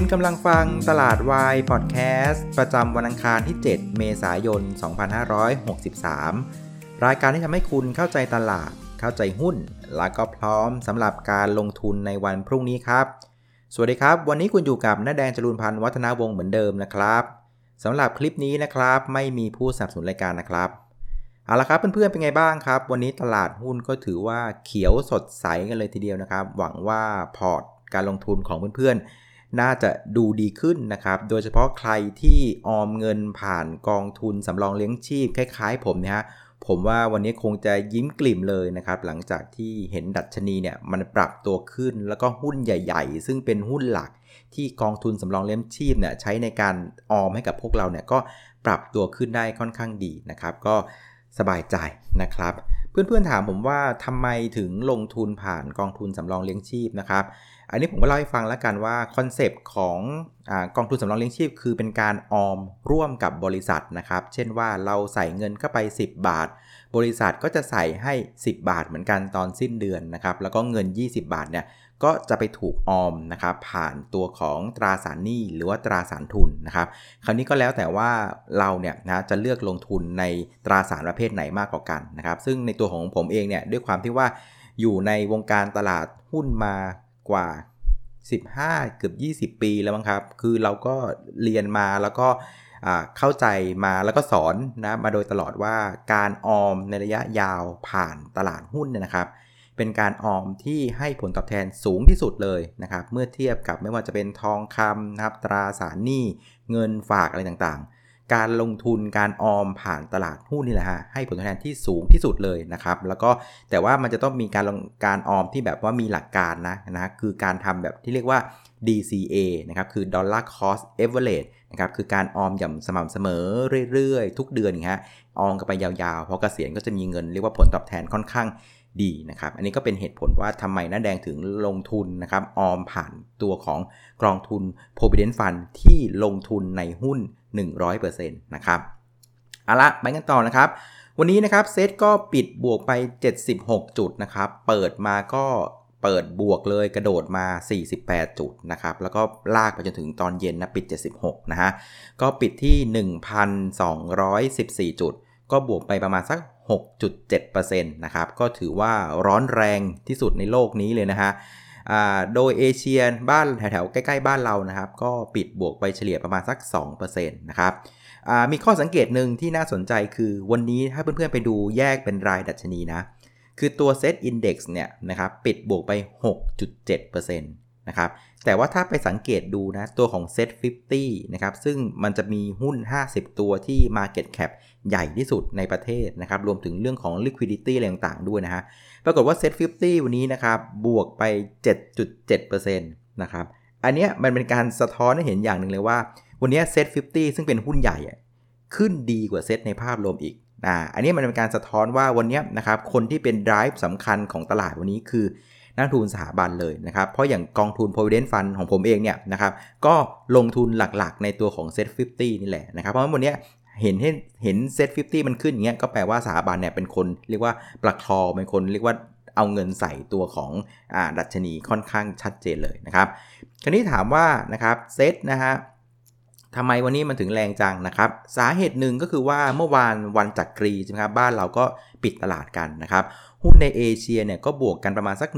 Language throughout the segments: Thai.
คุณกำลังฟังตลาดวายพอดแคสต์ประจำวันอังคารที่ 7 เมษายน 2563 รายการที่ทำให้คุณเข้าใจตลาด เข้าใจหุ้น และก็พร้อมสำหรับการลงทุนในวันพรุ่งนี้ครับ สวัสดีครับ วันนี้คุณอยู่กับน้าแดงจรูนพันธ์วัฒนาวงศ์เหมือนเดิมนะครับสำหรับคลิปนี้นะครับ ไม่มีผู้สนับสนุนรายการนะครับเอาละครับเพื่อนๆเป็นไงบ้างครับ วันนี้ตลาดหุ้นก็ถือว่าเขียวสดใสกันเลยทีเดียวนะครับ หวังว่าพอร์ตการลงทุนของเพื่อนๆ น่าจะดูดีขึ้นนะครับ โดยเฉพาะใครที่ออมเงินผ่านกองทุนสำรองเลี้ยงชีพคล้ายๆ ผมเนี่ยฮะผมว่าวันนี้คงจะยิ้มกลิ่มเลยนะครับ หลังจากที่เห็นดัชนีเนี่ยมันปรับตัวขึ้นแล้วก็หุ้นใหญ่ๆ ซึ่งเป็นหุ้นหลักที่กองทุนสำรองเลี้ยงชีพเนี่ยใช้ในการออมให้กับพวกเราเนี่ยก็ปรับตัวขึ้นได้ค่อนข้างดีนะครับ ก็สบายใจนะครับ เพื่อนๆถามผมว่าทำไมถึงลงทุนผ่านกองทุนสำรองเลี้ยงชีพนะครับ อันนี้ผมก็เล่าให้ฟังแล้วกันว่า concept ของอกองทุนสำรองเลี้ยงชีพ คือเป็นการออมร่วมกับบริษัทนะครับ เช่นว่าเราใส่เงินเข้าไป 10 บาท บริษัทก็จะใส่ให้ 10 บาทเหมือนกันตอนสิ้นเดือนนะครับ แล้วก็เงิน 20 บาทเนี่ยก็จะไปถูกออมนะครับผ่านตัวของตราสารหนี้หรือว่าตราสารทุนนะครับ คราวนี้ก็แล้วแต่ว่าเราเนี่ยนะจะเลือกลงทุนในตราสารประเภทไหนมากกว่ากันนะครับ ซึ่งในตัวของผมเองเนี่ยด้วยความที่ว่าอยู่ในวงการตลาดหุ้นมา กว่า 15 เกือบ 20 ปีแล้วมั้งครับ คือเราก็เรียนมาแล้วก็เข้าใจมาแล้วก็สอนนะมาโดยตลอดว่าการออมในระยะยาวผ่านตลาดหุ้นเนี่ยนะครับ เป็นการออมที่ให้ผลตอบแทนสูงที่สุดเลยนะครับ เมื่อเทียบกับไม่ว่าจะเป็นทองคำนะครับตราสารหนี้เงินฝากอะไรต่างๆ การลงทุนการออมผ่านตลาดหุ้นนี่แหละฮะให้ผลตอบแทนที่สูงที่สุดเลยนะครับ แล้วก็แต่ว่ามันจะต้องมีการลงการออมที่แบบว่ามีหลักการนะนะคือการทำแบบที่เรียกว่า DCA นะครับคือ Dollar Cost Average นะครับคือการออมอย่างสม่ำเสมอเรื่อยๆ ทุกเดือนอย่างเงี้ยออมกันไปยาวๆพอเกษียณก็จะมีเงินเรียกว่าผลตอบแทนค่อนข้าง ดีนะครับ อันนี้ก็เป็นเหตุผลว่าทำไมน้าแดงถึงลงทุนนะครับออมผ่านตัวของกองทุน Provident Fund ที่ลงทุนในหุ้น 100%นะครับเอาละไปกันต่อนะครับ วันนี้นะครับเซตก็ปิดบวกไป 76 จุดนะครับ เปิดมาก็เปิดบวกเลยกระโดดมา 48 จุดนะครับ แล้วก็ลากไปจนถึงตอนเย็นนะปิด 76 นะฮะ ก็ปิดที่ 1,214 จุด ก็บวกไปประมาณสัก 6.7%นะครับ ก็ถือว่าร้อนแรงที่สุดในโลกนี้เลยนะฮะโดยเอเชียบ้านแถวๆใกล้ๆบ้านเรานะครับ ก็ปิดบวกไปเฉลี่ยประมาณสัก 2%นะครับมีข้อสังเกตหนึ่งที่น่าสนใจคือวันนี้ถ้าเพื่อนๆไปดูแยกเป็นรายดัชนีนะ คือตัว Set Index เนี่ยนะครับปิดบวกไป 6.7% นะครับแต่ว่าถ้าไปสังเกตดูนะตัวของ Set 50นะครับซึ่งมันจะมีหุ้น 50 ตัวที่ Market Cap ใหญ่ที่สุดในประเทศนะครับรวมถึงเรื่องของ liquidity อะไรต่างๆด้วยนะฮะปรากฏว่า Set 50 วันนี้นะครับบวกไป 7.7%นะครับอันนี้มันเป็นการสะท้อนให้เห็นอย่างหนึ่งเลยว่า วันนี้ Set 50 ซึ่งเป็นหุ้นใหญ่ขึ้นดีกว่าเซตในภาพรวมอีกอ่าอันนี้มันเป็นการสะท้อนว่าวันนี้นะครับคนที่เป็น drive สำคัญของตลาดวันนี้คือ นักทุนสถาบันเลยนะครับ เพราะอย่างกองทุน provident fund ของผมเองเนี่ยนะครับก็ลงทุนหลักๆ ในตัวของ set 50 นี่แหละนะครับ เพราะว่าวันนี้เห็นเห็นเห็นเซ็ต50มันขึ้นอย่างเงี้ยก็แปลว่าสถาบันเนี่ยเป็นคนเรียกว่าประคองเป็นคนเรียกว่าเอาเงินใส่ตัวของอดัชนีค่อนข้างชัดเจนเลยนะครับ คราวนี้ถามว่านะครับเซ็ตนะฮะทำไมวันนี้มันถึงแรงจังนะครับ สาเหตุหนึ่งก็คือว่าเมื่อวานวันจักรีใช่ไหมครับบ้านเราก็ปิดตลาดกันนะครับ หุ้นในเอเชียเนี่ยก็บวกกันประมาณสัก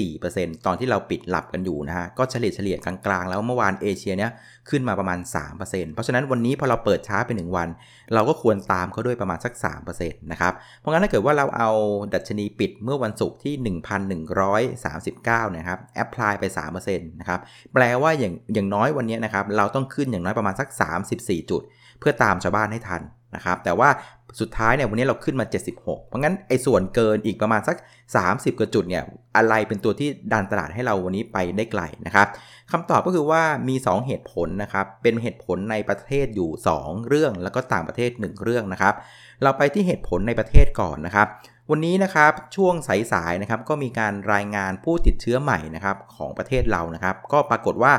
1-4%ตอนที่เราปิดหลับกันอยู่นะฮะ ก็เฉลี่ยเฉลี่ยกลางๆ แล้วเมื่อวานเอเชียเนี่ยขึ้นมาประมาณ 3%เพราะฉะนั้นวันนี้พอเราเปิดช้าไป 1 วัน เราก็ควรตามเขาด้วยประมาณสัก 3%นะครับ เพราะงั้นถ้าเกิดว่าเราเอาดัชนีปิดเมื่อวันศุกร์ที่1,139นะครับแอพพลายไป3%นะครับแปลว่าอย่างอย่างน้อยวันนี้นะครับเราต้องขึ้นอย่างน้อยประมาณสัก 34 จุด เพื่อตามชาวบ้านให้ทัน นะครับแต่ว่าสุดท้ายเนี่ยวันนี้เราขึ้นมา 76 เพราะงั้นไอ้ส่วนเกินอีกประมาณสัก 30 กว่าจุดเนี่ยอะไรเป็นตัวที่ดันตลาดให้เราวันนี้ไปได้ไกลนะครับคำตอบก็คือว่ามี 2 เหตุผลนะครับเป็นเหตุผลในประเทศอยู่ 2 เรื่องแล้วก็ต่างประเทศ 1 เรื่องนะครับเราไปที่เหตุผลในประเทศก่อนนะครับวันนี้นะครับช่วงสายๆนะครับก็มีการรายงานผู้ติดเชื้อใหม่นะครับของประเทศเรานะครับก็ปรากฏว่า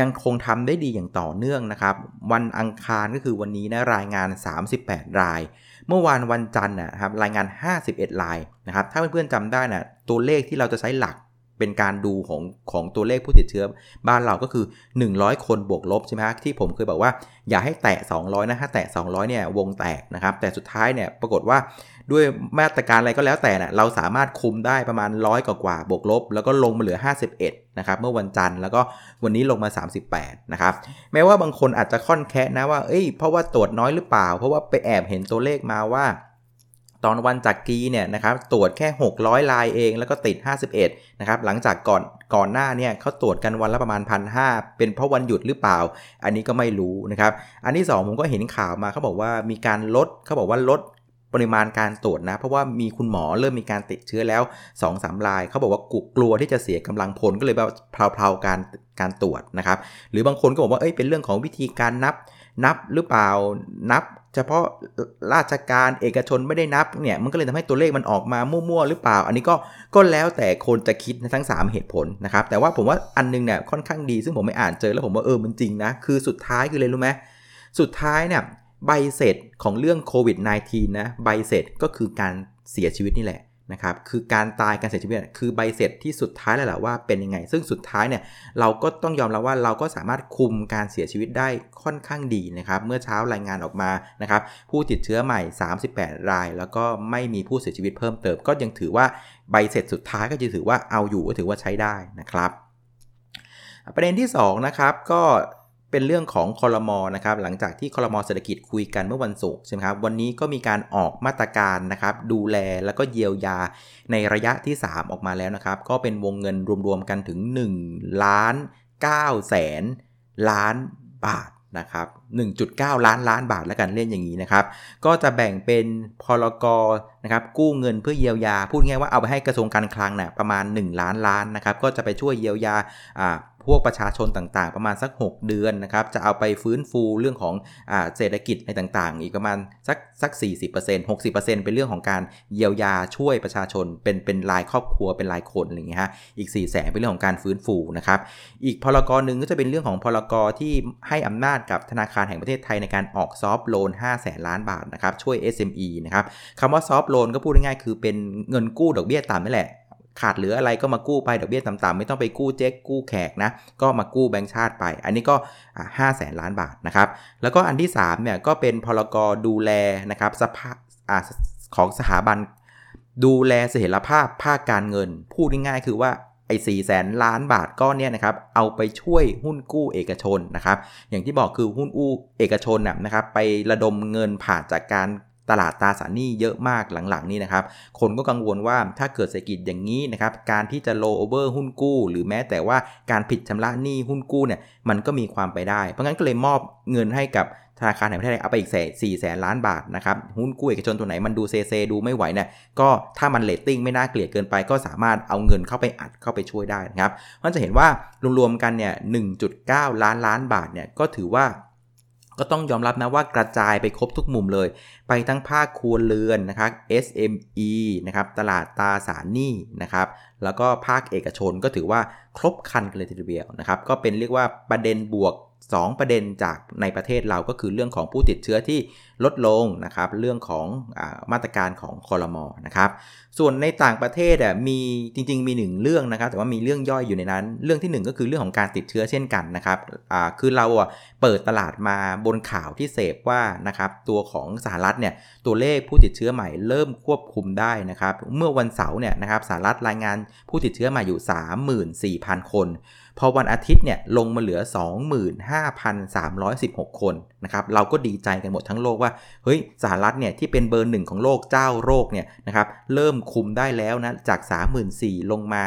ยังคงทำได้ดีอย่างต่อเนื่องนะครับ วันอังคารก็คือวันนี้นะรายงาน 38 ราย เมื่อวานวันจันทร์นะครับรายงาน 51 รายนะครับถ้าเพื่อนๆจำได้นะตัวเลขที่เราจะใช้หลัก เป็นการดูของของตัวเลขผู้ติดเชื้อบ้านเราก็คือ 100 คนบวกลบใช่ไหมที่ผมเคยบอกว่าอย่าให้แตะ 200 นะถ้าแตะ 200 เนี่ยวงแตกนะครับ แต่สุดท้ายเนี่ยปรากฏว่าด้วยมาตรการอะไรก็แล้วแต่นะเราสามารถคุมได้ประมาณร้อยกว่าบวกลบ แล้วก็ลงมาเหลือ 51 นะครับ เมื่อวันจันทร์แล้วก็วันนี้ลงมา 38 นะครับ แม้ว่าบางคนอาจจะค่อนแคะนะว่าเอ้ยเพราะว่าตรวจน้อยหรือเปล่า เพราะว่าไปแอบเห็นตัวเลขมาว่า ตอนวันจากกีเนี่ยนะครับตรวจแค่ 600 ลายเองแล้วก็ติด 51 นะครับหลังจากก่อนก่อนหน้าเนี่ยเขาตรวจกันวันละประมาณพันหเป็นเพราะวันหยุดหรือเปล่า อันนี้ก็ไม่รู้นะครับ อันที่ 2 ผมก็เห็นข่าวมาเขาบอกว่ามีการลดเขาบอกว่าลดปริมาณการตรวจนะ เพราะว่ามีคุณหมอเริ่มมีการติดเชื้อแล้ว2อสารายเขาบอกว่ากลัวที่จะเสียกำลังพลก็เลยแบบเพลาๆการการตรวจนะครับ หรือบางคนก็บอกว่าเอ้ยเป็นเรื่องของวิธีการนับนับหรือเปล่านับ เฉพาะราชการเอกชนไม่ได้นับเนี่ยมันก็เลยทำให้ตัวเลขมันออกมามั่วๆหรือเปล่า อันนี้ก็ก็แล้วแต่คนจะคิดทั้ง 3 เหตุผลนะครับแต่ว่าผมว่าอันนึงเนี่ยค่อนข้างดี ซึ่งผมไม่อ่านเจอแล้วผมว่าเออมันจริงนะคือสุดท้ายคือเลยรู้ไหมสุดท้ายเนี่ยใบเสร็จของเรื่องโควิด -19 นะใบเสร็จก็คือการเสียชีวิตนี่แหละ นะครับคือการตายการเสียชีวิตคือใบเสร็จที่สุดท้ายแล้วแหละว่าเป็นยังไง ซึ่งสุดท้ายเนี่ยเราก็ต้องยอมรับว่าเราก็สามารถคุมการเสียชีวิตได้ค่อนข้างดีนะครับเมื่อเช้ารายงานออกมานะครับผู้ติดเชื้อใหม่ 38 ราย แล้วก็ไม่มีผู้เสียชีวิตเพิ่มเติม ก็ยังถือว่าใบเสร็จสุดท้ายก็จะถือว่าเอาอยู่ก็ถือว่าใช้ได้นะครับ ประเด็นที่2นะครับก็ เป็นเรื่องของคอรมอนะครับหลังจากที่คอรมอเศรษฐกิจคุยกันเมื่อวันศุกร์ใช่ไหมครับวันนี้ก็มีการออกมาตรการนะครับดูแลแล้วก็เยียวยาในระยะที่ 3 ออกมาแล้วนะครับ ก็เป็นวงเงินรวมๆกันถึง1ล้าน9แสนล้านบาทนะครับ1.9 ล้านล้านบาทแล้วกันเล่นอย่างนี้นะครับ ก็จะแบ่งเป็นพลกรนะครับกู้เงินเพื่อเยียวยา พูดง่ายว่าเอาไปให้กระทรวงการคลังนะ่ะประมาณ 1 ล้านล้านนะครับ ก็จะไปช่วยเยียวยาอ่า พวกประชาชนต่างๆ ประมาณสัก 6 เดือนนะครับจะเอาไปฟื้นฟูเรื่องของอเศรษฐกิจในต่างๆ อีกประมาณสักสัก 40% 60%เป็นเรื่องของการเยียวยาช่วยประชาชนเป็นเป็นรายครอบครัวเป็นรายคนอะไรอย่างเงี้ยฮะอีก4 0 0แสนเป็นเรื่องของการฟื้นฟูนะครับอีกพลกรหนึ่งก็จะเป็นเรื่องของพลกรที่ให้อำนาจกับธนาคารแห่งประเทศไทยในการออกซอฟต์โลน5แสนล้านบาทนะครับช่วย SME นะครับคำว่าซอฟต์โลนก็พูดง่ายๆคือเป็นเงินกู้ดอกเบี้ยต่ำนี่แหละ ขาดเหลืออะไรก็มากู้ไปดอกเบี้ยต่ำๆไม่ต้องไปกู้เจ๊กกู้แขกนะก็มากู้แบงก์ชาติไป อันนี้ก็ห้าแสนล้านบาทนะครับแล้วก็อันที่3เนี่ยก็เป็นพลกรดูแลนะครับสภาของสถาบันดูแลเสถียรภาพภาคการเงิน พูดง่ายๆคือว่าไอ้สี่แสนล้านบาทก้อนเนี้ยนะครับเอาไปช่วยหุ้นกู้เอกชนนะครับอย่างที่บอกคือหุ้นอู้เอกชนนะครับไประดมเงินผ่านจากการ ตลาดตราสารหนี้เยอะมากหลังๆ นี้นะครับ คนก็กังวลว่าถ้าเกิดเศรษฐกิจอย่างนี้นะครับ การที่จะโลโอเวอร์หุ้นกู้ หรือแม้แต่ว่าการผิดชำระหนี้หุ้นกู้เนี่ยมันก็มีความไปได้ เพราะงั้นก็เลยมอบเงินให้กับธนาคารแห่งประเทศไทยเอาไปอีกแสนสี่แสนล้านบาทนะครับหุ้นกู้เอกชนตัวไหนมันดูเซเซดูไม่ไหวเนี่ยก็ถ้ามันเลตติ้งไม่น่าเกลียดเกินไปก็สามารถเอาเงินเข้าไปอัดเข้าไปช่วยได้นะครับมันจะเห็นว่ารวมๆกันเนี่ย1.9 ล้านล้านบาทเนี่ยก็ถือว่า ก็ต้องยอมรับนะว่ากระจายไปครบทุกมุมเลย ไปทั้งภาคครัวเรือนนะครับ SME นะครับตลาดตราสารหนี้นะครับแล้วก็ภาคเอกชนก็ถือว่าครบคันกันเลยทีเดียวนะครับก็เป็นเรียกว่าประเด็นบวก 2 ประเด็นจากในประเทศเราก็คือเรื่องของผู้ติดเชื้อที่ลดลงนะครับ เรื่องของอมาตรการของคอรมอนะครับ ส่วนในต่างประเทศอะมีจริง ๆ มีหนึ่งเรื่องนะครับ แต่ว่ามีเรื่องย่อยอยู่ในนั้น เรื่องที่ 1 ก็คือเรื่องของการติดเชื้อเช่นกันนะครับคือเราเปิดตลาดมาบนข่าวที่เสพว่านะครับตัวของสหรัฐเนี่ยตัวเลขผู้ติดเชื้อใหม่เริ่มควบคุมได้นะครับ เมื่อวันเสาร์เนี่ยนะครับสหรัฐรายงานผู้ติดเชื้อใหม่อยู่ 34,000 คน พอวันอาทิตย์เนี่ยลงมาเหลือ 25,316 คนนะครับเราก็ดีใจกันหมดทั้งโลกว่าเฮ้ยสหรัฐเนี่ยที่เป็นเบอร์หนึ่งของโลกเจ้าโรคเนี่ยนะครับเริ่มคุมได้แล้วนะจาก 34,000ลงมา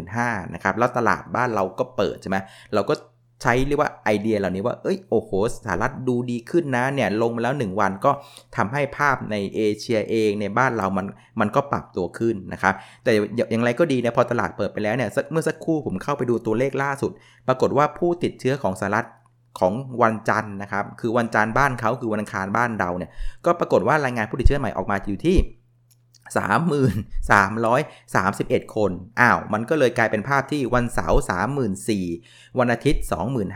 25,000นะครับแล้วตลาดบ้านเราก็เปิดใช่ไหมเราก็ ใช้เรียกว่าไอเดียเหล่านี้ว่า เอ้ย โอ้โห สหรัฐดูดีขึ้นนะ เนี่ย ลงมาแล้ว 1 วันก็ทำให้ภาพในเอเชียเองในบ้านเรามัน มันก็ปรับตัวขึ้นนะครับ แต่อย่างไรก็ดีเนี่ยพอตลาดเปิดไปแล้วเนี่ย เมื่อสักครู่ผมเข้าไปดูตัวเลขล่าสุด ปรากฏว่าผู้ติดเชื้อของสหรัฐของวันจันทร์นะครับ คือวันจันทร์บ้านเขาคือวันอังคารบ้านเราเนี่ย ก็ปรากฏว่ารายงานผู้ติดเชื้อใหม่ออกมาอยู่ที่ 33,331 คน อ้าว มันก็เลยกลายเป็นภาพที่วันเสาร์34,000 วันอาทิตย์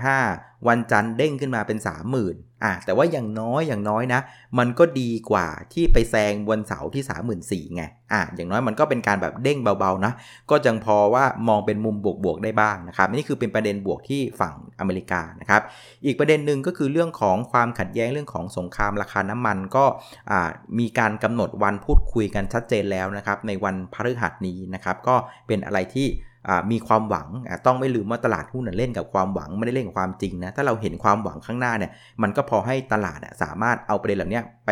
25,000 วันจันทร์เด้งขึ้นมาเป็น 30,000อะแต่ว่าอย่างน้อยอย่างน้อยนะ มันก็ดีกว่าที่ไปแซงวันเสาร์ที่ 34,000ไงอะอย่างน้อยมันก็เป็นการแบบเด้งเบาๆนะก็จังพอว่ามองเป็นมุมบวกๆได้บ้างนะครับนี่คือเป็นประเด็นบวกที่ฝั่งอเมริกานะครับอีกประเด็นหนึ่งก็คือเรื่องของความขัดแย้งเรื่องของสงครามราคาน้ำมันก็มีการกำหนดวันพูดคุยกันชัดเจนแล้วนะครับในวันพฤหัสนี้นะครับก็เป็นอะไรที่ มีความหวังต้องไม่ลืมว่าตลาดหุ้นเล่นกับความหวังไม่ได้เล่นกับความจริงนะถ้าเราเห็นความหวังข้างหน้าเนี่ยมันก็พอให้ตลาดสามารถเอาประเด็นเหล่านี้ไป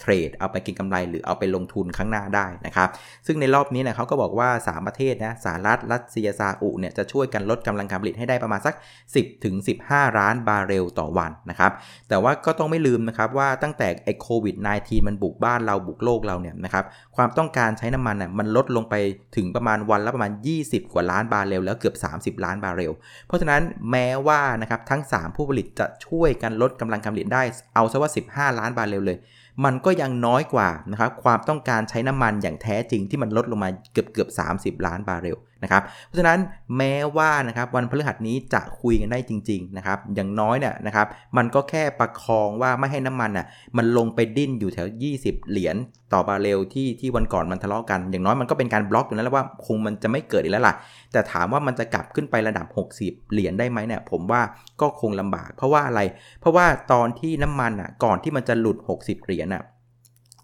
เทรดเอาไปกินกำไรหรือเอาไปลงทุนข้างหน้าได้นะครับ ซึ่งในรอบนี้เนี่ยเขาก็บอกว่า 3 ประเทศนะสหรัฐรัสเซียซาอุเนี่ยจะช่วยกันลดกำลังการผลิตให้ได้ประมาณสัก 10ถึง15 ล้านบาร์เรลต่อวันนะครับ แต่ว่าก็ต้องไม่ลืมนะครับว่าตั้งแต่ไอ้โควิด -19 มันบุกบ้านเราบุกโลกเราเนี่ยนะครับความต้องการใช้น้ำมันเนี่ยมันลดลงไปถึงประมาณวันละประมาณ 20 กว่าล้านบาร์เรลแล้วเกือบ 30 ล้านบาร์เรลเพราะฉะนั้นแม้ว่านะครับทั้ง 3 ผู้ผลิตจะช่วยกันลดกำลังการผลิตได้เอาซะว่า 15 ล้านบาร์เรลเลย มันก็ยังน้อยกว่านะครับความต้องการใช้น้ำมันอย่างแท้จริงที่มันลดลงมาเกือบเกือบ 30 ล้านบาร์เรลนะครับ เพราะฉะนั้นแม้ว่านะครับวันพฤหัสนี้จะคุยกันได้จริงๆนะครับอย่างน้อยเนี่ยนะครับมันก็แค่ประคองว่าไม่ให้น้ำมันอะมันลงไปดิ้นอยู่แถว 20 เหรียญต่อบาเรลที่ที่วันก่อนมันทะเลาะกัน อย่างน้อยมันก็เป็นการบล็อกอยู่แล้วว่าคงมันจะไม่เกิดอีกแล้วล่ะ แต่ถามว่ามันจะกลับขึ้นไประดับ 60 เหรียญได้ไหมเนี่ยผมว่าก็คงลำบาก เพราะว่าอะไร เพราะว่าตอนที่น้ำมันอะก่อนที่มันจะหลุด 60 เหรียญอะ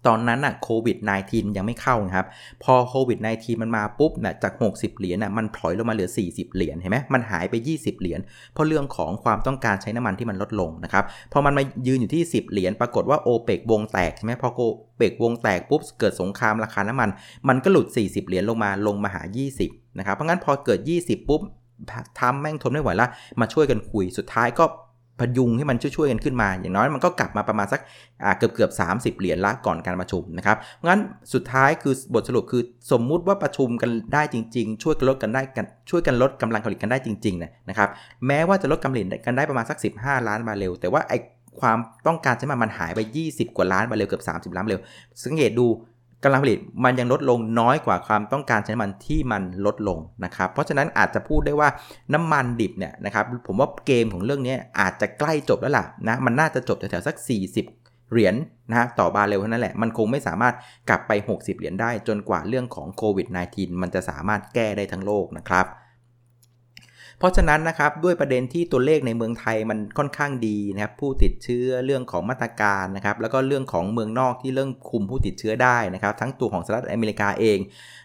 ตอนนั้นอะโควิด -19 ยังไม่เข้าครับ พอโควิด -19 มันมาปุ๊บนะจาก 60 เหรียญน่ะมันถอยลงมาเหลือ 40 เหรียญเห็นไหมมันหายไป 20 เหรียญเพราะเรื่องของความต้องการใช้น้ำมันที่มันลดลงนะครับพอมันมายืนอยู่ที่ 10 เหรียญปรากฏว่าโอเปกวงแตกใช่ไหมพอโอเปกวงแตกปุ๊บเกิดสงครามราคาน้ำมัน มันก็หลุด 40 เหรียญลงมาลงมาหา 20 นะครับเพราะงั้นพอเกิด 20 ปุ๊บทำแม่งทนไม่ไหวละมาช่วยกันคุยสุดท้ายก็ พยุงให้มันช่วยๆกันขึ้นมา อย่างน้อยมันก็กลับมาประมาณสักเกือบเกือบสาเหรียญละก่อนการประชุมนะครับงั้นสุดท้ายคือบทสรุปคือสมมุติว่าประชุมกันได้จริง ๆ ช่วยกันลดกันได้กันช่วยกันลดกำลังผลิตกันได้จริงๆนะครับแม้ว่าจะลดกำลังผลิตกันได้ประมาณสัก 15 ล้านบาร์เรลแต่ว่าไอ้ความต้องการใช้มันหายไป 20 กว่าล้านบาร์เรลเกือบ 30 ล้านบาร์เรลสังเกตดู กำลังผลิตมันยังลดลงน้อยกว่าความต้องการใช้น้ำมันที่มันลดลงนะครับ เพราะฉะนั้นอาจจะพูดได้ว่าน้ำมันดิบเนี่ยนะครับผมว่าเกมของเรื่องนี้อาจจะใกล้จบแล้วล่ะนะมันน่าจะจบแถวๆสัก 40 เหรียญนะต่อบาร์เรลเท่านั้นแหละ มันคงไม่สามารถกลับไป 60 เหรียญได้จนกว่าเรื่องของโควิด -19 มันจะสามารถแก้ได้ทั้งโลกนะครับ เพราะฉะนั้นนะครับด้วยประเด็นที่ตัวเลขในเมืองไทยมันค่อนข้างดีนะครับผู้ติดเชื้อเรื่องของมาตรการนะครับแล้วก็เรื่องของเมืองนอกที่เรื่องคุมผู้ติดเชื้อได้นะครับ ทั้งตัวของสหรัฐอเมริกาเอง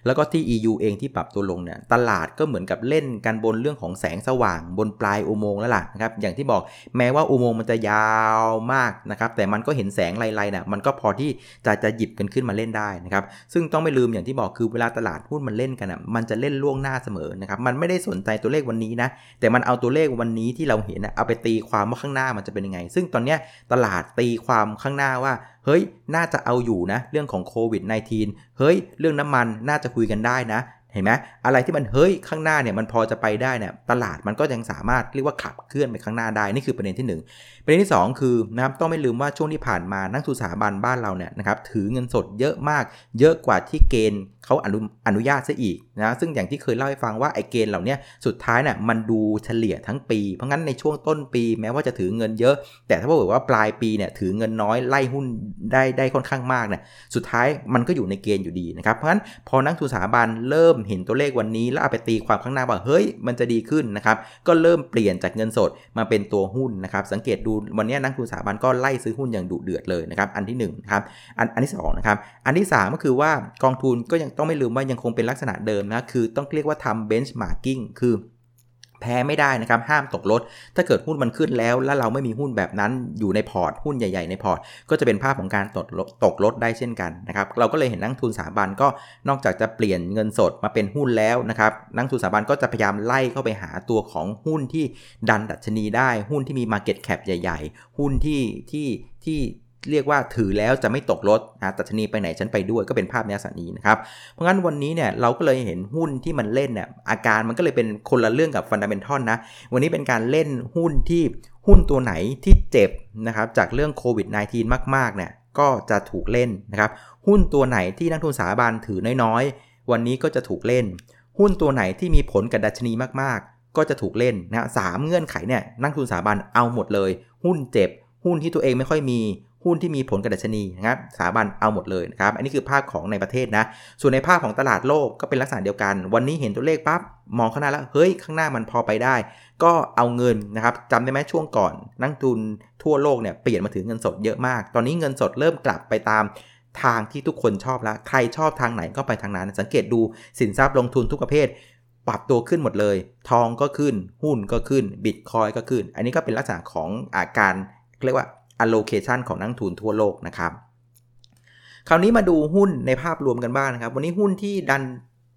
แล้วก็ที่ EU เองที่ปรับตัวลงเนี่ยตลาดก็เหมือนกับเล่นกันบนเรื่องของแสงสว่างบนปลายอุโมงค์แล้วล่ะนะครับอย่างที่บอกแม้ว่าอุโมงค์มันจะยาวมากนะครับแต่มันก็เห็นแสงไล่ๆเนี่ยมันก็พอที่จะจะหยิบกันขึ้นมาเล่นได้นะครับซึ่งต้องไม่ลืมอย่างที่บอกคือเวลาตลาดหุ้นมันเล่นกันอะมันจะเล่นล่วงหน้าเสมอนะครับมันไม่ได้สนใจตัวเลขวันนี้นะแต่มันเอาตัวเลขวันนี้ที่เราเห็นเอาไปตีความว่าข้างหน้ามันจะเป็นยังไง ซึ่งตอนเนี้ยตลาดตีความข้างหน้าว่าเฮ้ยน่าจะเอาอยู่นะ เรื่องของโควิด -19 เฮ้ย เรื่องน้ำมันน่าจะคุยกันได้นะเห็นไหมอะไรที่มันเฮ้ยข้างหน้าเนี่ยมันพอจะไปได้เนี่ยตลาดมันก็ยังสามารถเรียกว่าขับเคลื่อนไปข้างหน้าได้นี่คือประเด็นที่ 1 ประเด็นที่ 2 คือนะครับต้องไม่ลืมว่าช่วงที่ผ่านมานักทุนสถาบันบ้านเราเนี่ยนะครับถือเงินสดเยอะมาก เยอะกว่าที่เกณฑ์ เขาอนุอนุญาตซะอีกนะซึ่งอย่างที่เคยเล่าให้ฟังว่าไอ้เกณฑ์เหล่านี้สุดท้ายเนี่ยมันดูเฉลี่ยทั้งปี เพราะงั้นในช่วงต้นปีแม้ว่าจะถือเงินเยอะ แต่ถ้าบอกว่าปลายปีเนี่ยถือเงินน้อยไล่หุ้นได้ได้ค่อนข้างมากเนี่ยสุดท้ายมันก็อยู่ในเกณฑ์อยู่ดีนะครับเพราะงั้นพอนักทุนสถาบันเริ่มเห็นตัวเลขวันนี้ แล้วเอาไปตีความข้างหน้าว่าเฮ้ยมันจะดีขึ้นนะครับก็เริ่มเปลี่ยนจากเงินสดมาเป็นตัวหุ้นนะครับสังเกตดูวันนี้นักลงทุนสถาบันก็ไล่ซื้อหุ้นอย่างดุเดือดเลยนะครับอันที่1นะครับอันอันที่2นะครับอันที่ 3 ก็คือว่ากองทุนก็ยังต้องไม่ลืมว่ายังคงเป็นลักษณะเดิมนะ คือต้องเรียกว่าทำ benchmarking คือแพ้ไม่ได้นะครับ ห้ามตกรถ ถ้าเกิดหุ้นมันขึ้นแล้ว แล้วเราไม่มีหุ้นแบบนั้นอยู่ใน port หุ้นใหญ่ ๆ ใน port ก็จะเป็นภาพของการตกตกรถได้เช่นกันนะครับ เราก็เลยเห็นนักลงทุนสถาบันก็นอกจากจะเปลี่ยนเงินสดมาเป็นหุ้นแล้วนะครับ นักลงทุนสถาบันก็จะพยายามไล่เข้าไปหาตัวของหุ้นที่ดันดัชนีได้ หุ้นที่มี Market Cap ใหญ่ ๆ หุ้นที่ที่ที่ เรียกว่าถือแล้วจะไม่ตกรถนะตัชนีไปไหนฉันไปด้วยก็เป็นภาพในลักษณะนี้นะครับ เพราะงั้นวันนี้เนี่ยเราก็เลยเห็นหุ้นที่มันเล่นเนี่ยอาการมันก็เลยเป็นคนละเรื่องกับฟันดัมเบลทัลนะ วันนี้เป็นการเล่นหุ้นที่หุ้นตัวไหนที่เจ็บนะครับจากเรื่องโควิด -19 มากๆเนี่ยก็จะถูกเล่นนะครับ หุ้นตัวไหนที่นักทุนสถาบันถือน้อยๆ วันนี้ก็จะถูกเล่น หุ้นตัวไหนที่มีผลกับดัชนีมากๆ ก็จะถูกเล่นนะสามเงื่อนไขเนี่ยนักทุนสถาบันเอาหมดเลย หุ้นเจ็บ หุ้นที่ตัวเองไม่ค่อยมี หุ้นที่มีผลกระดัชนีนะครับสถาบันเอาหมดเลยนะครับ อันนี้คือภาพของในประเทศนะ ส่วนในภาพของตลาดโลกก็เป็นลักษณะเดียวกัน วันนี้เห็นตัวเลขปั๊บมองข้างหน้าแล้ว เฮ้ย ข้างหน้ามันพอไปได้ ก็เอาเงินนะครับจำได้ไหมช่วงก่อน นักทุนทั่วโลกเนี่ยเปลี่ยนมาถึงเงินสดเยอะมาก ตอนนี้เงินสดเริ่มกลับไปตามทางที่ทุกคนชอบแล้ว ใครชอบทางไหนก็ไปทางนั้น สังเกตดูสินทรัพย์ลงทุนทุกประเภทปรับตัวขึ้นหมดเลย ทองก็ขึ้น หุ้นก็ขึ้น บิตคอยก็ขึ้น อันนี้ก็เป็นลักษณะของอาการเรียกว่า allocation ของนักทุนทั่วโลกนะครับ คราวนี้มาดูหุ้นในภาพรวมกันบ้างนะครับ วันนี้หุ้นที่ดัน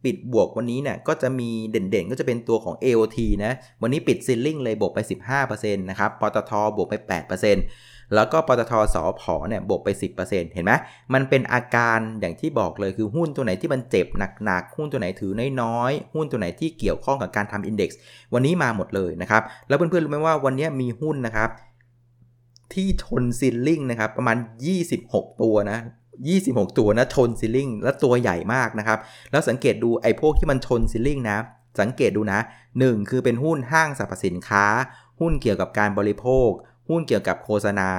ปิดบวกวันนี้เนี่ยก็จะมีเด่นๆ ก็จะเป็นตัวของ AOT นะ วันนี้ปิดซิลลิงเลยบวกไป 15%นะครับปตทบวกไป 8%แล้วก็ปตทสอพอเนี่ยบวกไป 10%เห็นไหมมันเป็นอาการอย่างที่บอกเลยคือหุ้นตัวไหนที่มันเจ็บหนักๆ หุ้นตัวไหนถือน้อยๆ หุ้นตัวไหนที่เกี่ยวข้องกับการทำอินเด็กซ์วันนี้มาหมดเลยนะครับ แล้วเพื่อนๆรู้ไหมว่าวันนี้มีหุ้นนะครับ ที่ชนซิลลิงนะครับประมาณ 26 ตัวนะ26 ตัวนะชนซิลลิงและตัวใหญ่มากนะครับ แล้วสังเกตดูไอ้พวกที่มันชนซิลลิงนะ สังเกตดูนะ 1 คือเป็นหุ้นห้างสรรพสินค้า หุ้นเกี่ยวกับการบริโภค หุ้นเกี่ยวกับโฆษณา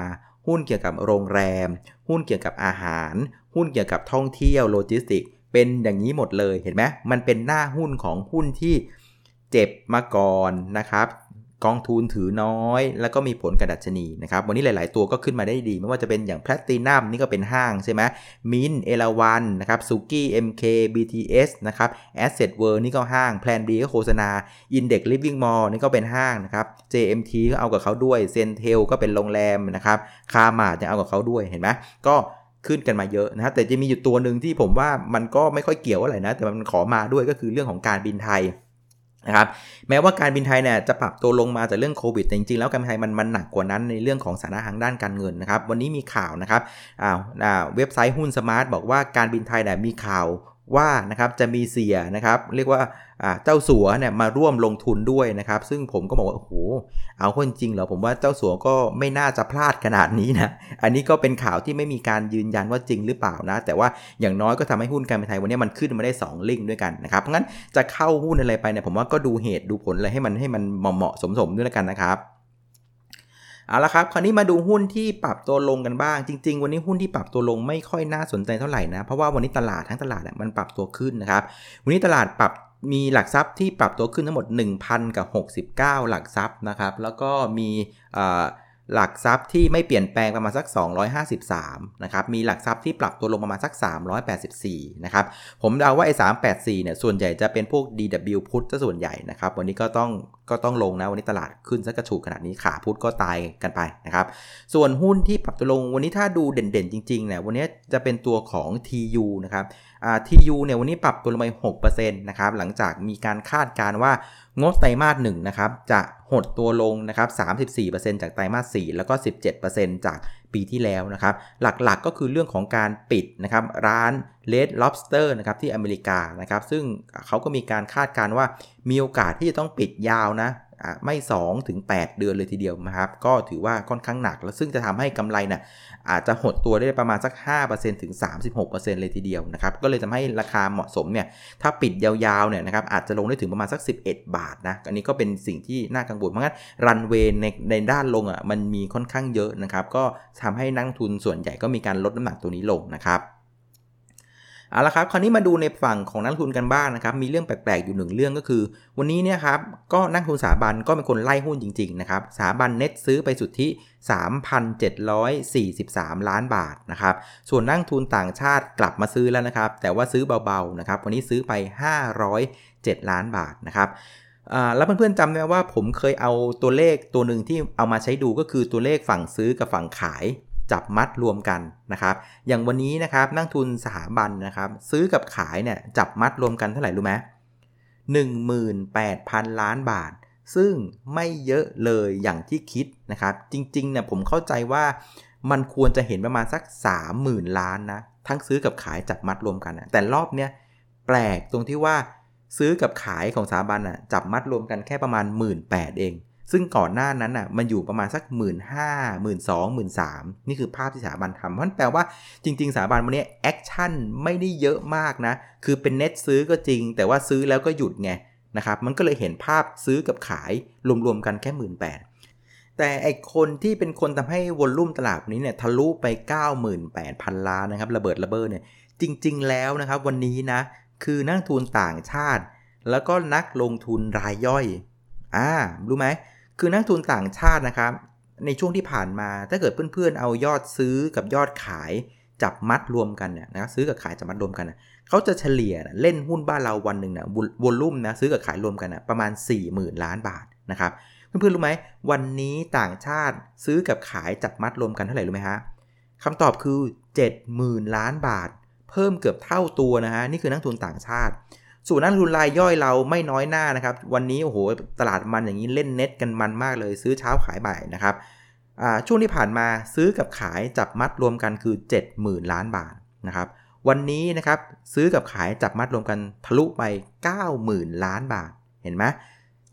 หุ้นเกี่ยวกับโรงแรม หุ้นเกี่ยวกับอาหาร หุ้นเกี่ยวกับท่องเที่ยวโลจิสติก เป็นอย่างนี้หมดเลยเห็นไหมมันเป็นหน้าหุ้นของหุ้นที่เจ็บมาก่อนนะครับ กองทุนถือน้อย แล้วก็มีผลกับดัชนีนะครับวันนี้หลาย ๆ ตัวก็ขึ้นมาได้ดี ไม่ว่าจะเป็นอย่างแพลตินัมนี่ก็เป็นห้างใช่ไหมมินเอลาวันนะครับสุกี้ MK BTS นะครับ Asset World นี่ก็ห้าง Plan B ก็โฆษณา Index Living Mall นี่ก็เป็นห้างนะครับ JMT ก็เอากับเขาด้วย CENTEL ก็เป็นโรงแรมนะครับ Carmart ยังเอากับเขาด้วยเห็นไหมก็ขึ้นกันมาเยอะนะครับแต่จะมีอยู่ตัวหนึ่งที่ผมว่ามันก็ไม่ค่อยเกี่ยวอะไรนะ แต่มันขอมาด้วยก็คือเรื่องของการบินไทย นะครับแม้ว่าการบินไทยเนี่ยจะปรับตัวลงมาจากเรื่องโควิดแต่จริงๆแล้วการบินไทยมันมันหนักกว่านั้นในเรื่องของสถานะทางด้านการเงินนะครับ วันนี้มีข่าวนะครับอ้าวเว็บไซต์หุ้นสมาร์ทบอกว่าการบินไทยเนี่ยมีข่าว ว่านะครับจะมีเสียนะครับ เรียกว่าเจ้าสัวเนี่ยมาร่วมลงทุนด้วยนะครับ ซึ่งผมก็บอกว่าโอ้โหเอาคนจริงเหรอผมว่าเจ้าสัวก็ไม่น่าจะพลาดขนาดนี้นะอันนี้ก็เป็นข่าวที่ไม่มีการยืนยันว่าจริงหรือเปล่านะ แต่ว่าอย่างน้อยก็ทำให้หุ้นการบินไทยวันนี้มันขึ้นมาได้ 2 ลิงก์ด้วยกันนะครับเพราะงั้นจะเข้าหุ้นอะไรไปเนี่ยผมว่าก็ดูเหตุดูผลอะไรให้มันให้มันเหมาะสมสมด้วยกันนะครับ เอาละครับ คราวนี้มาดูหุ้นที่ปรับตัวลงกันบ้าง จริง ๆ วันนี้หุ้นที่ปรับตัวลงไม่ค่อยน่าสนใจเท่าไหร่นะ เพราะว่าวันนี้ตลาดทั้งตลาดมันปรับตัวขึ้นนะครับ วันนี้ตลาดปรับมีหลักทรัพย์ที่ปรับตัวขึ้นทั้งหมด 1,000 กับ 69 หลักทรัพย์นะครับ แล้วก็มี หลักทรัพย์ที่ไม่เปลี่ยนแปลงประมาณสัก 253 นะครับ มีหลักทรัพย์ที่ปรับตัวลงประมาณสัก 384 นะครับ ผมเดาว่าไอ้ 384 เนี่ย ส่วนใหญ่จะเป็นพวก DW พุทธซะส่วนใหญ่นะครับ วันนี้ก็ต้องก็ต้องลงนะ วันนี้ตลาดขึ้นสักกระฉูดขนาดนี้ขาพุทธก็ตายกันไปนะครับ ส่วนหุ้นที่ปรับตัวลงวันนี้ถ้าดูเด่นๆ จริงๆ เนี่ย วันนี้จะเป็นตัวของ TU นะครับทียูเนี่ย วันนี้ปรับตัวลงไป6%นะครับ หลังจากมีการคาดการณ์ว่า งบไตรมาสหนึ่งนะครับจะหดตัวลงนะครับ 34%จากไตรมาส4แล้วก็ 17%จากปีที่แล้วนะครับ หลักๆกก็คือเรื่องของการปิดนะครับร้าน Red Lobster นะครับที่อเมริกานะครับ ซึ่งเขาก็มีการคาดการณ์ว่ามีโอกาสที่จะต้องปิดยาวนะ ไม่2ถึง8เดือนเลยทีเดียวนะครับ ก็ถือว่าค่อนข้างหนัก แล้วซึ่งจะทำให้กำไรนะ่ะอาจจะหดตัวได้ประมาณสัก 5%ถึง 36%เลยทีเดียวนะครับ ก็เลยทำให้ราคาเหมาะสมเนี่ย ถ้าปิดยาวๆเนี่ยนะครับอาจจะลงได้ถึงประมาณสัก 11 บาทนะ อันนี้ก็เป็นสิ่งที่น่ากังวล เพราะงั้นรันเวย์ในในด้านลงอะมันมีค่อนข้างเยอะนะครับ ก็ทำให้นักทุนส่วนใหญ่ก็มีการลดน้ำหนักตัวนี้ลงนะครับ เอาละครับ คราวนี้มาดูในฝั่งของนักทุนกันบ้างนะครับ มีเรื่องแปลกๆอยู่หนึ่งเรื่องก็คือ วันนี้เนี่ยครับ ก็นักทุนสถาบันก็เป็นคนไล่หุ้นจริงๆนะครับสถาบันเน็ตซื้อไปสุดที่3,743 ล้านบาทนะครับ ส่วนนักทุนต่างชาติกลับมาซื้อแล้วนะครับ แต่ว่าซื้อเบาๆนะครับ วันนี้ซื้อไป 507 ล้านบาทนะครับแล้วเพื่อนๆจำได้ว่าผมเคยเอาตัวเลขตัวหนึ่งที่เอามาใช้ดูก็คือตัวเลขฝั่งซื้อกับฝั่งขาย จับมัดรวมกันนะครับ อย่างวันนี้นะครับนักทุนสถาบันนะครับ ซื้อกับขายเนี่ยจับมัดรวมกันเท่าไหร่รู้ไหมหนึ่งหมื่นแปดพันล้านบาท ซึ่งไม่เยอะเลยอย่างที่คิดนะครับ จริงๆเนี่ยผมเข้าใจว่ามันควรจะเห็นประมาณสัก 30,000 ล้านนะ ทั้งซื้อกับขายจับมัดรวมกันนะแต่รอบเนี้ยแปลกตรงที่ว่าซื้อกับขายของสถาบันอะจับมัดรวมกันแค่ประมาณ 1 8ื่นเอง ซึ่งก่อนหน้านั้นอะมันอยู่ประมาณสัก หมื่นห้าหมื่นสองหมื่นสามนี่คือภาพที่สถาบันทำเพราะแปลว่าจริง ๆสถาบันวันนี้ action ไม่ได้เยอะมากนะ คือเป็นเน็ตซื้อก็จริง แต่ว่าซื้อแล้วก็หยุดไงนะครับมันก็เลยเห็นภาพซื้อกับขายรวมๆกันแค่หมื่นแปดแต่ไอ้คนที่เป็นคนทำให้ volume ตลาดนี้เนี่ยทะลุไป 98,000 ล้านนะครับระเบิดระเบ้อเนี่ยจริง ๆ แล้วนะครับวันนี้นะคือนักทุนต่างชาติ แล้วก็นักลงทุนรายย่อยอ่ารู้ไหม คือนักทุนต่างชาตินะครับ ในช่วงที่ผ่านมา ถ้าเกิดเพื่อนๆ เอายอดซื้อกับยอดขายจับมัดรวมกันเนี่ยนะซื้อกับขายจับมัดรวมกันนะเขาจะเฉลี่ยนะเล่นหุ้นบ้านเราวันหนึ่งนะวอลลุ่มนะซื้อกับขายรวมกันนะประมาณ 40,000 ล้านบาทนะครับเพื่อนๆรู้ไหมวันนี้ต่างชาติซื้อกับขายจับมัดรวมกันเท่าไหร่รู้ไหมฮะคำตอบคือ 70,000 ล้านบาท เพิ่มเกือบเท่าตัวนะฮะนี่คือนักทุนต่างชาติ ส่วนนักทุนรายย่อยเราไม่น้อยหน้านะครับ วันนี้โอ้โหตลาดมันอย่างนี้เล่นเน็ตกันมันมากเลย ซื้อเช้าขายบ่ายนะครับช่วงที่ผ่านมาซื้อกับขายจับมัดรวมกันคือ 70,000 ล้านบาทนะครับ วันนี้นะครับซื้อกับขายจับมัดรวมกันทะลุไป 90,000 ล้านบาทเห็นไหม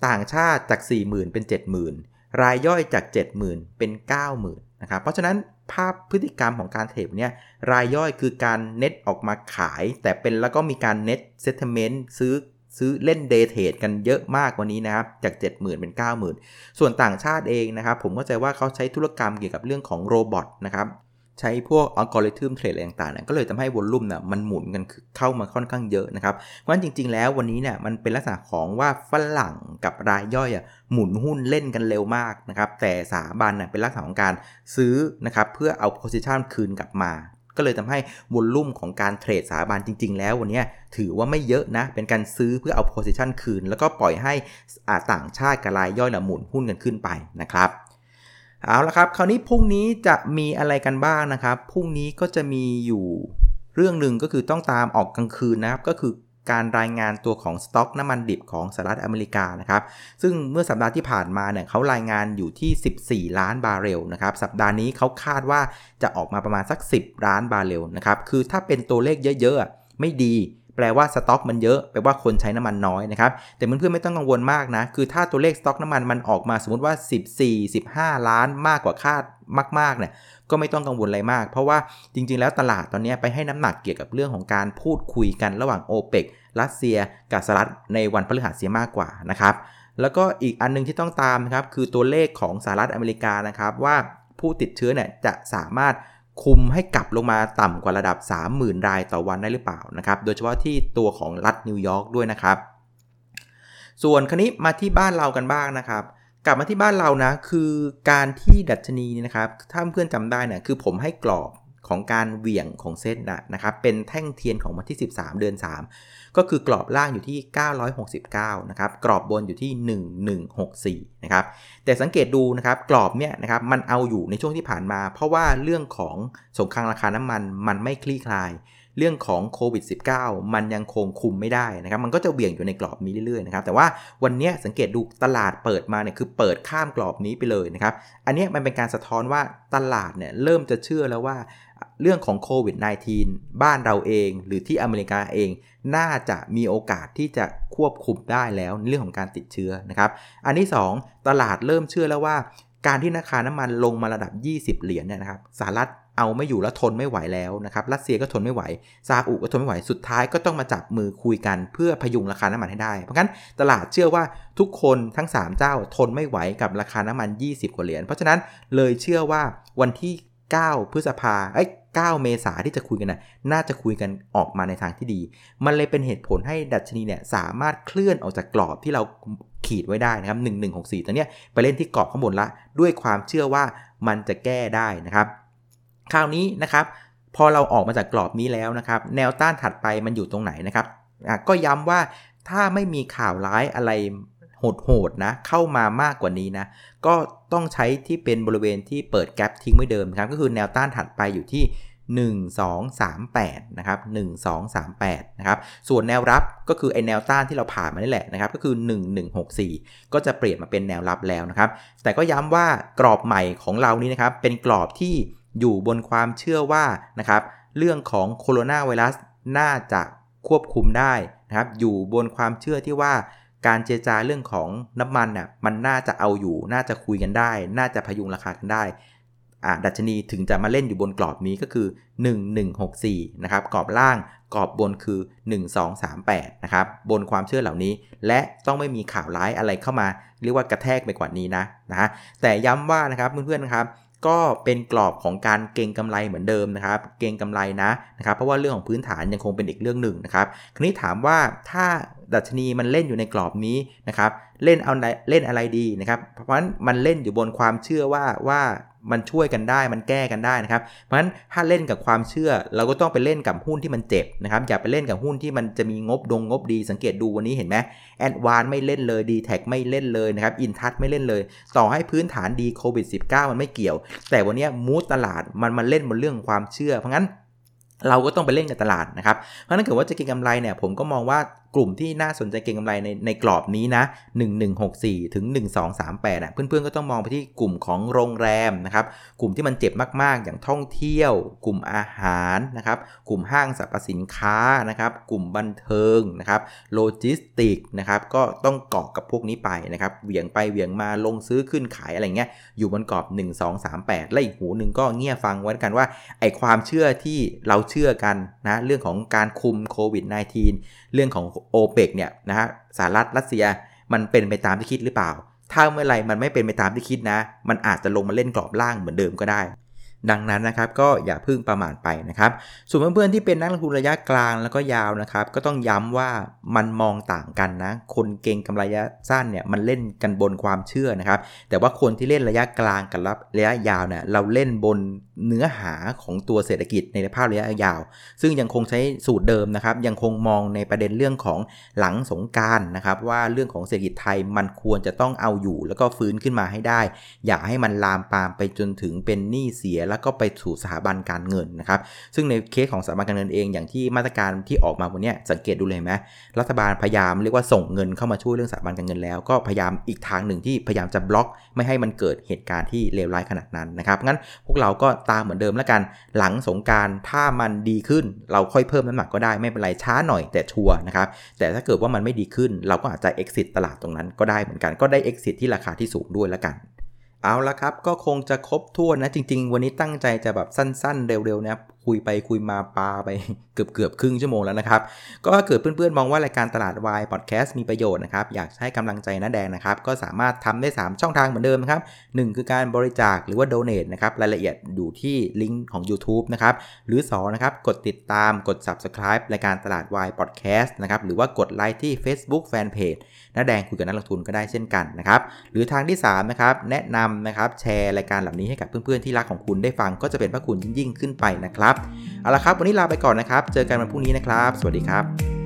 ต่างชาติจาก 40,000 เป็น 70,000 รายย่อยจาก 70,000 เป็น 90,000 นะครับ เพราะฉะนั้น ภาพพฤติกรรมของการ trade เนี่ยรายย่อยคือการเน็ตออกมาขาย แต่เป็นแล้วก็มีการ net settlement ซื้อซื้อเล่น day trade กันเยอะมากกว่านี้นะครับ จาก 70,000 เป็น 90,000 ส่วนต่างชาติเองนะครับ ผมเข้าใจว่าเขาใช้ธุรกรรมเกี่ยวกับเรื่องของ robot นะครับ ใช้พวก algorithm trade อะไรต่างๆก็เลยทำให้ volume เนี่ยมันหมุนกันเข้ามาค่อนข้างเยอะนะครับ เพราะฉะนั้นจริง ๆ แล้ววันนี้เนี่ยมันเป็นลักษณะของว่าฝรั่งกับรายย่อยอะหมุนหุ้นเล่นกันเร็วมากนะครับแต่สถาบันเนี่ยเป็นลักษณะของการซื้อนะครับเพื่อเอา position คืนกลับมาก็เลยทำให้ volume ของการ trade สถาบันจริง ๆ แล้ววันนี้ถือว่าไม่เยอะนะ เป็นการซื้อเพื่อเอา position คืน แล้วก็ปล่อยให้ต่างชาติกับรายย่อยหมุนหุ้นกันขึ้นไปนะครับ เอาละครับ คราวนี้พรุ่งนี้จะมีอะไรกันบ้างนะครับ พรุ่งนี้ก็จะมีอยู่เรื่องหนึ่งก็คือต้องตามออกกลางคืนนะครับ ก็คือการรายงานตัวของสต็อกน้ำมันดิบของสหรัฐอเมริกานะครับ ซึ่งเมื่อสัปดาห์ที่ผ่านมาเนี่ยเขารายงานอยู่ที่ 14 ล้านบาร์เรลนะครับ สัปดาห์นี้เขาคาดว่าจะออกมาประมาณสัก 10 ล้านบาร์เรลนะครับ คือถ้าเป็นตัวเลขเยอะๆไม่ดี แปลว่าสต็อกมันเยอะ แปลว่าคนใช้น้ำมันน้อยนะครับ แต่เพื่อนๆไม่ต้องกังวลมากนะ คือถ้าตัวเลขสต็อกน้ำมันมันออกมาสมมติว่า 14 15 ล้านมากกว่าคาดมากๆเนี่ยก็ไม่ต้องกังวลอะไรมาก เพราะว่าจริงๆ แล้วตลาดตอนนี้ไปให้น้ำหนักเกี่ยวกับเรื่องของการพูดคุยกันระหว่างโอเปกรัสเซียกับสหรัฐในวันพฤหัสเสียมากกว่านะครับ แล้วก็อีกอันนึงที่ต้องตามนะครับคือตัวเลขของสหรัฐอเมริกานะครับว่าผู้ติดเชื้อเนี่ยจะสามารถ คุมให้กลับลงมาต่ำกว่าระดับ 30,000 รายต่อวันได้หรือเปล่านะครับ โดยเฉพาะที่ตัวของรัฐนิวยอร์กด้วยนะครับ ส่วนคนี้มาที่บ้านเรากันบ้างนะครับ กลับมาที่บ้านเรานะคือการที่ดัชนีนี่นะครับ ถ้าเพื่อนจำได้เนี่ยคือผมให้กรอบของการเหวี่ยงของเส้นนะครับเป็นแท่งเทียนของวันที่ 13 เดือน 3 ก็คือกรอบล่างอยู่ที่ 969 นะครับ กรอบบนอยู่ที่ 1164 นะครับ แต่สังเกตดูนะครับ กรอบเนี่ยนะครับ มันเอาอยู่ในช่วงที่ผ่านมา เพราะว่าเรื่องของสงครามราคาน้ำมัน มันไม่คลี่คลาย เรื่องของโควิด -19 มันยังคงคุมไม่ได้นะครับ มันก็จะเบี่ยงอยู่ในกรอบนี้เรื่อยๆนะครับ แต่ว่าวันนี้สังเกตดูตลาดเปิดมาเนี่ยคือเปิดข้ามกรอบนี้ไปเลยนะครับ อันนี้มันเป็นการสะท้อนว่าตลาดเนี่ยเริ่มจะเชื่อแล้วว่า เรื่องของโควิด -19 บ้านเราเองหรือที่อเมริกาเอง น่าจะมีโอกาสที่จะควบคุมได้แล้วเรื่องของการติดเชื้อนะครับ อันที่ 2 ตลาดเริ่มเชื่อแล้วว่า การที่ราคาน้ำมันลงมาระดับ 20 เหรียญเนี่ยนะครับสหรัฐเอาไม่อยู่แล้วทนไม่ไหวแล้วนะครับรัสเซียก็ทนไม่ไหวซาอุก็ทนไม่ไหวสุดท้ายก็ต้องมาจับมือคุยกันเพื่อพยุงราคาน้ำมันให้ได้ เพราะงั้นตลาดเชื่อว่าทุกคนทั้ง 3 เจ้าทนไม่ไหวกับราคาน้ำมัน 20 กว่าเหรียญเพราะฉะนั้นเลยเชื่อว่าวันที่ 9 พฤษภาเอ้ย9เมษาที่จะคุยกันนะน่าจะคุยกันออกมาในทางที่ดี มันเลยเป็นเหตุผลให้ดัชนีเนี่ยสามารถเคลื่อนออกจากกรอบที่เราขีดไว้ได้นะครับ1164ตัวเนี้ยไปเล่นที่กรอบข้างบนละ ด้วยความเชื่อว่ามันจะแก้ได้นะครับ คราวนี้นะครับ พอเราออกมาจากกรอบนี้แล้วนะครับ แนวต้านถัดไปมันอยู่ตรงไหนนะครับก็ย้ำว่าถ้าไม่มีข่าวร้ายอะไร โหดๆนะเข้ามามากกว่านี้นะก็ต้องใช้ที่เป็นบริเวณที่เปิดแกลบทิ้งไว้เดิมครับก็คือแนวต้านถัดไปอยู่ที่ 1238 นะครับ1238 นะครับ ส่วนแนวรับก็คือไอแนวต้านที่เราผ่านมานี่แหละนะครับ ก็คือ 1164 ก็จะเปลี่ยนมาเป็นแนวรับแล้วนะครับ แต่ก็ย้ำว่ากรอบใหม่ของเรานี้นะครับ เป็นกรอบที่อยู่บนความเชื่อว่านะครับเรื่องของโคโรนาไวรัสน่าจะควบคุมได้นะครับอยู่บนความเชื่อที่ว่า การเจรจาเรื่องของน้ำมันน่ะมันน่าจะเอาอยู่ น่าจะคุยกันได้ น่าจะพยุงราคากันได้อ่าดัชนีถึงจะมาเล่นอยู่บนกรอบนี้ก็คือ 1164 นะครับ กรอบล่างกรอบบนคือ 1238 นะครับ บนความเชื่อเหล่านี้ และต้องไม่มีข่าวร้ายอะไรเข้ามา เรียกว่ากระแทกไปกว่านี้นะนะฮะแต่ย้ำว่านะครับเพื่อนๆนะครับก็เป็นกรอบของการเก็งกำไรเหมือนเดิมนะครับ เก็งกำไรนะนะครับ เพราะว่าเรื่องของพื้นฐานยังคงเป็นอีกเรื่องหนึ่งนะครับ คราวนี้ถามว่าถ้า ดัชนีมันเล่นอยู่ในกรอบนี้นะครับเล่นเอาเล่นอะไรดีนะครับเพราะฉะนั้นมันเล่นอยู่บนความเชื่อว่าว่ามันช่วยกันได้มันแก้กันได้นะครับ เพราะฉะนั้นถ้าเล่นกับความเชื่อ เราก็ต้องไปเล่นกับหุ้นที่มันเจ็บนะครับอย่าไปเล่นกับหุ้นที่มันจะมีงบดงงบดีสังเกตดูวันนี้เห็นไหมแอดวานไม่เล่นเลยดีแท็ไม่เล่นเลยนะครับอินทัชไม่เล่นเลย ต่อให้พื้นฐานดีโควิด -19 มันไม่เกี่ยว แต่วันนี้มูดตลาดมันมันเล่นบนเรื่องความเชื่อเพราะงั้น เราก็ต้องไปเล่นกับตลาดนะครับ เพราะนั้นเกิดว่าจะเก็งกำไรเนี่ยผมก็มองว่ากลุ่มที่น่าสนใจเก็งกำไรในในกรอบนี้นะ1164 ถึง 1238อะเพื่อนๆก็ต้องมองไปที่กลุ่มของโรงแรมนะครับ กลุ่มที่มันเจ็บมากๆ อย่างท่องเที่ยว กลุ่มอาหารนะครับ กลุ่มห้างสรรพสินค้านะครับ กลุ่มบันเทิงนะครับโลจิสติกนะครับ ก็ต้องเกาะกับพวกนี้ไปนะครับ เหวี่ยงไปเหวี่ยงมาลงซื้อขึ้นขายอะไรเงี้ย อยู่บนกรอบ 1 2 3 8 และอีกหูหนึ่งก็เงี่ยฟังไว้กันว่าไอ้ความเชื่อที่เราเชื่อกันนะเรื่องของการคุมโควิด -19 เรื่องของโอเปกเนี่ยนะฮะสหรัฐรัสเซียมันเป็นไปตามที่คิดหรือเปล่า ถ้าเมื่อไรมันไม่เป็นไปตามที่คิดนะ มันอาจจะลงมาเล่นกรอบล่างเหมือนเดิมก็ได้ ดังนั้นนะครับก็อย่าพึ่งประมาทไปนะครับส่วนเพื่อนๆที่เป็นนักลงทุนระยะกลางแล้วก็ยาวนะครับก็ต้องย้ำว่ามันมองต่างกันนะคนเก่งกำไรระยะสั้นเนี่ยมันเล่นกันบนความเชื่อนะครับแต่ว่าคนที่เล่นระยะกลางกับระยะยาวเนี่ยเราเล่นบนเนื้อหาของตัวเศรษฐกิจในภาพระยะยาว ซึ่งยังคงใช้สูตรเดิมนะครับยังคงมองในประเด็นเรื่องของหลังสงการนะครับว่าเรื่องของเศรษฐกิจไทยมันควรจะต้องเอาอยู่ แล้วก็ฟื้นขึ้นมาให้ได้ อย่าให้มันลามปามไปจนถึงเป็นหนี้เสียแล้วก็ไปสู่สถาบันการเงินนะครับซึ่งในเคสของสถาบันการเงินเองอย่างที่มาตรการที่ออกมาวันนี้สังเกตดูเลยไหมรัฐบาลพยายามเรียกว่าส่งเงินเข้ามาช่วยเรื่องสถาบันการเงินแล้ว ก็พยายามอีกทางหนึ่งที่พยายามจะบล็อกไม่ให้มันเกิดเหตุการณ์ที่เลวร้ายขนาดนั้นนะครับงั้นพวกเราก็ตามเหมือนเดิมแล้วกันหลังสงการถ้ามันดีขึ้นเราค่อยเพิ่มน้ำหนักก็ได้ไม่เป็นไรช้าหน่อยแต่ชัวร์นะครับแต่ถ้าเกิดว่ามันไม่ดีขึ้น เราก็อาจจะ exit ตลาดตรงนั้นก็ได้เหมือนกันก็ได้ exit ที่ราคาที่สูงด้วยแล้วกัน เอาละครับก็คงจะครบถ้วนนะจริง ๆ วันนี้ตั้งใจจะแบบสั้น ๆ เร็วๆนะคุุยไปคุยมาปาไปเกือบเกือบครึ่งชั่วโมงแล้วนะครับ ก็ถ้าเกิดเพื่อนๆ มองว่ารายการตลาดวายพอดแคสต์มีประโยชน์นะครับ อยากให้กำลังใจน้าแดงนะครับ ก็สามารถทำได้ 3 ช่องทางเหมือนเดิมครับหคือการบริจาคหรือว่าโดเน a t นะครับ รายละเอียดอยู่ที่ลิงก์ของ YouTube นะครับ หรือ 2 นะครับ กดติดตามกด Subscribe รายการตลาดวายพอดแคสต์นะครับ หรือว่ากดไลค์ที่ Facebook Fanpage น้าแดงคุยกับนักลงทุนก็ได้เช่นกันนะครับ หรือทางที่3นะครับแนะนำนะครับแชร์รายการเหล่านี้ให้กับเพื่อนๆที่รักของคุณได้ฟังก็จะเป็นพระคุณยิ่งขึ้นไปนะครับเอาละครับ วันนี้ลาไปก่อนนะครับ เจอกันวันพรุ่งนี้นะครับ สวัสดีครับ